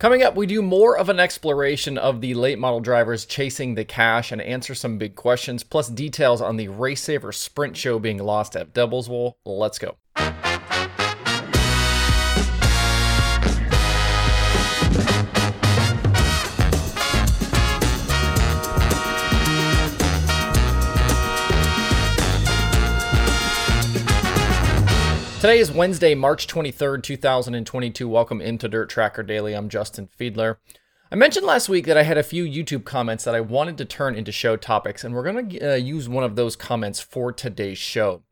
Coming up, we do more of an exploration of the late model drivers chasing the cash and answer some big questions, plus details on the Race Saver Sprint Show being lost at Devil's Bowl. Let's go. Today is Wednesday, March 23rd, 2022. Welcome into Dirt Tracker Daily. I'm Justin Fiedler. I mentioned last week that I had a few YouTube comments that I wanted to turn into show topics, and we're going to uh, use one of those comments for today's show.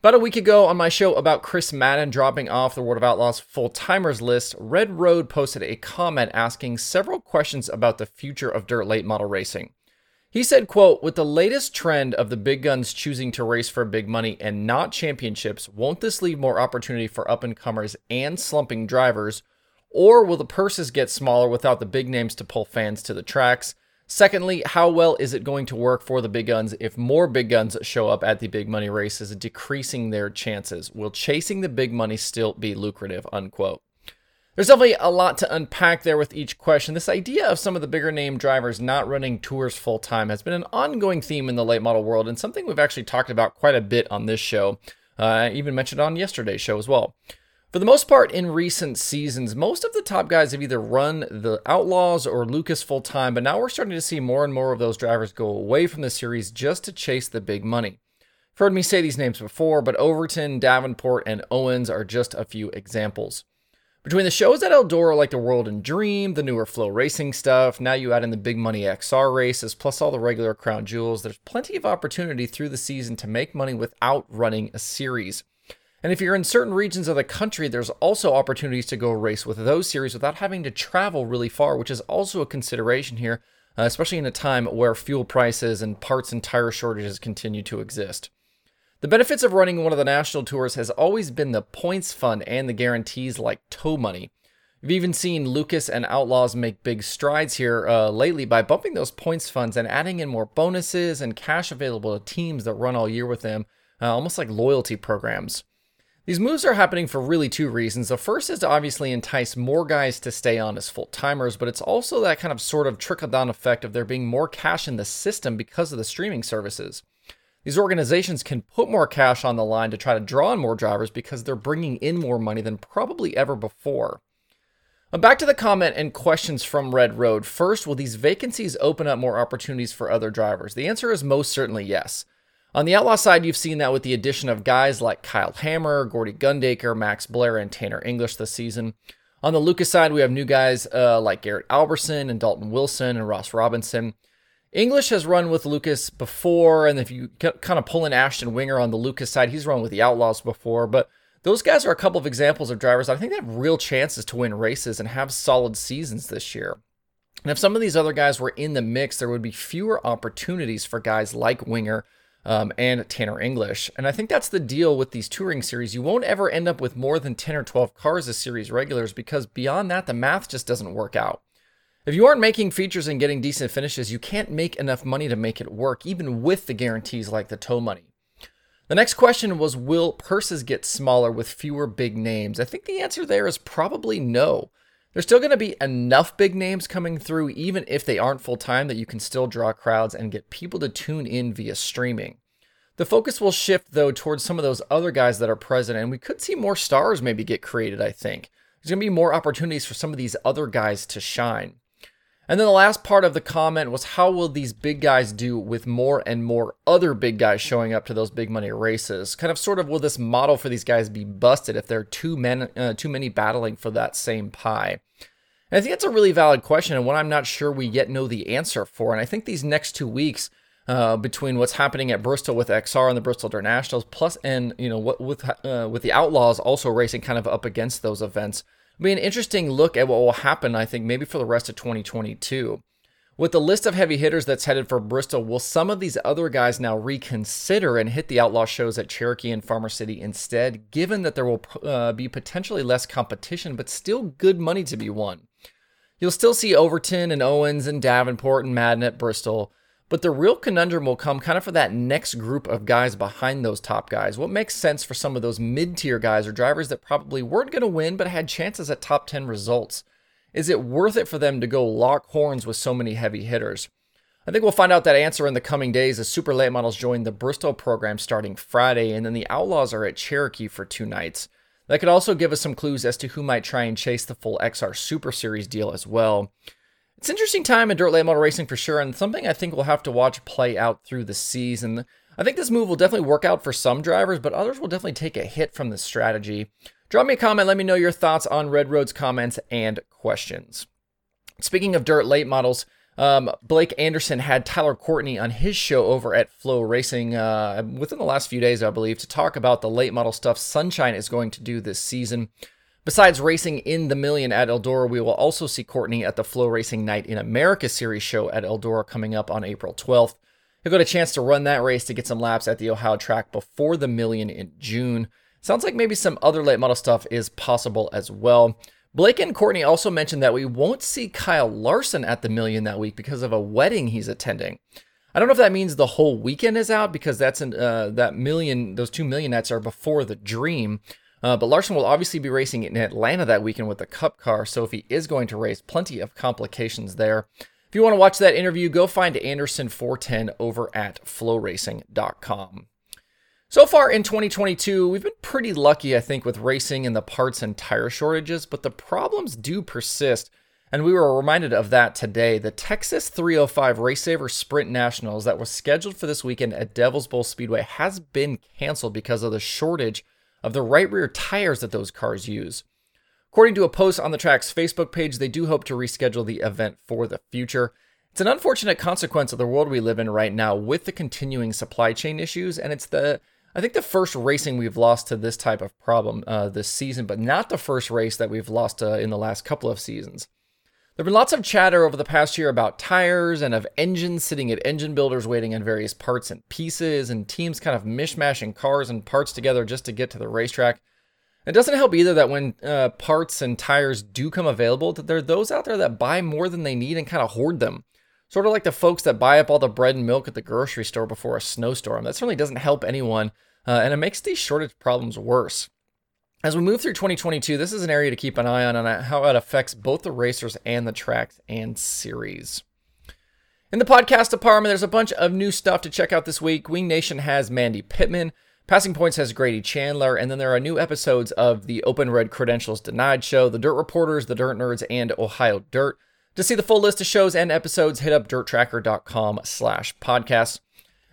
About a week ago on my show about Chris Madden dropping off the World of Outlaws full timers list, Red Road posted a comment asking several questions about the future of dirt late model racing. He said, quote, with the latest trend of the big guns choosing to race for big money and not championships, won't this leave more opportunity for up and comers and slumping drivers? Or will the purses get smaller without the big names to pull fans to the tracks? Secondly, how well is it going to work for the big guns if more big guns show up at the big money races, decreasing their chances? Will chasing the big money still be lucrative? Unquote. There's definitely a lot to unpack there with each question. This idea of some of the bigger name drivers not running tours full time has been an ongoing theme in the late model world and something we've actually talked about quite a bit on this show. Uh, I even mentioned on yesterday's show as well. For the most part, in recent seasons, most of the top guys have either run the Outlaws or Lucas full time, but now we're starting to see more and more of those drivers go away from the series just to chase the big money. You've heard me say these names before, but Overton, Davenport, and Owens are just a few examples. Between the shows at Eldora like the World and Dream, the newer FloRacing stuff, now you add in the big money XR races, plus all the regular crown jewels, there's plenty of opportunity through the season to make money without running a series. And if you're in certain regions of the country, there's also opportunities to go race with those series without having to travel really far, which is also a consideration here, uh, especially in a time where fuel prices and parts and tire shortages continue to exist. The benefits of running one of the national tours has always been the points fund and the guarantees like tow money. We've even seen Lucas and Outlaws make big strides here uh, lately by bumping those points funds and adding in more bonuses and cash available to teams that run all year with them, uh, almost like loyalty programs. These moves are happening for really two reasons. The first is to obviously entice more guys to stay on as full timers, but it's also that kind of sort of trickle down effect of there being more cash in the system because of the streaming services. These organizations can put more cash on the line to try to draw in more drivers because they're bringing in more money than probably ever before. back to the comment and questions from Red Road. First, will these vacancies open up more opportunities for other drivers? The answer is most certainly yes. On the outlaw side, you've seen that with the addition of guys like Kyle Hammer, Gordy Gundaker, Max Blair, and Tanner English this season. On the Lucas side, we have new guys uh, like Garrett Alberson and Dalton Wilson and Ross Robinson. English has run with Lucas before, and if you kind of pull in Ashton Winger on the Lucas side, he's run with the Outlaws before. But those guys are a couple of examples of drivers I think they have real chances to win races and have solid seasons this year. And if some of these other guys were in the mix, there would be fewer opportunities for guys like Winger um, and Tanner English. And I think that's the deal with these touring series. You won't ever end up with more than 10 or 12 cars as series regulars because beyond that, the math just doesn't work out. If you aren't making features and getting decent finishes, you can't make enough money to make it work, even with the guarantees like the tow money. The next question was Will purses get smaller with fewer big names? I think the answer there is probably no. There's still going to be enough big names coming through, even if they aren't full time, that you can still draw crowds and get people to tune in via streaming. The focus will shift, though, towards some of those other guys that are present, and we could see more stars maybe get created, I think. There's going to be more opportunities for some of these other guys to shine. And then the last part of the comment was how will these big guys do with more and more other big guys showing up to those big money races? Kind of sort of will this model for these guys be busted if there are too many, uh, too many battling for that same pie? And I think that's a really valid question and one I'm not sure we yet know the answer for. And I think these next two weeks uh, between what's happening at Bristol with XR and the Bristol Dirt Nationals, plus and you know what with uh, with the Outlaws also racing kind of up against those events be an interesting look at what will happen, I think, maybe for the rest of 2022. With the list of heavy hitters that's headed for Bristol, will some of these other guys now reconsider and hit the outlaw shows at Cherokee and Farmer City instead, given that there will uh, be potentially less competition, but still good money to be won? You'll still see Overton and Owens and Davenport and Madden at Bristol, but the real conundrum will come kind of for that next group of guys behind those top guys. What makes sense for some of those mid tier guys or drivers that probably weren't going to win but had chances at top 10 results? Is it worth it for them to go lock horns with so many heavy hitters? I think we'll find out that answer in the coming days as super late models join the Bristol program starting Friday, and then the Outlaws are at Cherokee for two nights. That could also give us some clues as to who might try and chase the full XR Super Series deal as well. It's an interesting time in dirt late model racing for sure, and something I think we'll have to watch play out through the season. I think this move will definitely work out for some drivers, but others will definitely take a hit from this strategy. Drop me a comment, let me know your thoughts on Red Road's comments and questions. Speaking of dirt late models, um, Blake Anderson had Tyler Courtney on his show over at FloRacing uh, within the last few days, I believe, to talk about the late model stuff Sunshine is going to do this season. Besides racing in the million at Eldora, we will also see Courtney at the FloRacing Night in America series show at Eldora coming up on April 12th. He'll get a chance to run that race to get some laps at the Ohio track before the million in June. Sounds like maybe some other late model stuff is possible as well. Blake and Courtney also mentioned that we won't see Kyle Larson at the million that week because of a wedding he's attending. I don't know if that means the whole weekend is out because that's an, uh, that million, those two million nets are before the dream. Uh, but Larson will obviously be racing in Atlanta that weekend with the Cup car, so if he is going to race, plenty of complications there. If you want to watch that interview, go find Anderson 410 over at floracing.com. So far in 2022, we've been pretty lucky, I think, with racing and the parts and tire shortages, but the problems do persist. And we were reminded of that today. The Texas 305 Race Saver Sprint Nationals that was scheduled for this weekend at Devil's Bowl Speedway has been canceled because of the shortage of the right rear tires that those cars use. According to a post on the track's Facebook page, they do hope to reschedule the event for the future. It's an unfortunate consequence of the world we live in right now with the continuing supply chain issues, and it's the I think the first racing we've lost to this type of problem uh, this season, but not the first race that we've lost uh, in the last couple of seasons. There have been lots of chatter over the past year about tires and of engines sitting at engine builders waiting on various parts and pieces, and teams kind of mishmashing cars and parts together just to get to the racetrack. It doesn't help either that when uh, parts and tires do come available, that there are those out there that buy more than they need and kind of hoard them. Sort of like the folks that buy up all the bread and milk at the grocery store before a snowstorm. That certainly doesn't help anyone, uh, and it makes these shortage problems worse. As we move through 2022, this is an area to keep an eye on on how it affects both the racers and the tracks and series. In the podcast department, there's a bunch of new stuff to check out this week. Wing Nation has Mandy Pittman, Passing Points has Grady Chandler, and then there are new episodes of the Open Red Credentials Denied show, The Dirt Reporters, The Dirt Nerds, and Ohio Dirt. To see the full list of shows and episodes, hit up dirttracker.com slash podcasts.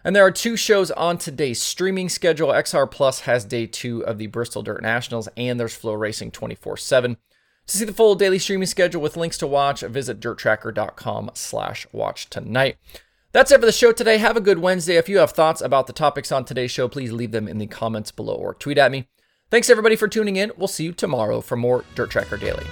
And there are two shows on today's streaming schedule. XR Plus has day two of the Bristol Dirt Nationals, and there's FloRacing 24 7. To see the full daily streaming schedule with links to watch, visit dirttracker.com slash watch tonight. That's it for the show today. Have a good Wednesday. If you have thoughts about the topics on today's show, please leave them in the comments below or tweet at me. Thanks everybody for tuning in. We'll see you tomorrow for more Dirt Tracker Daily.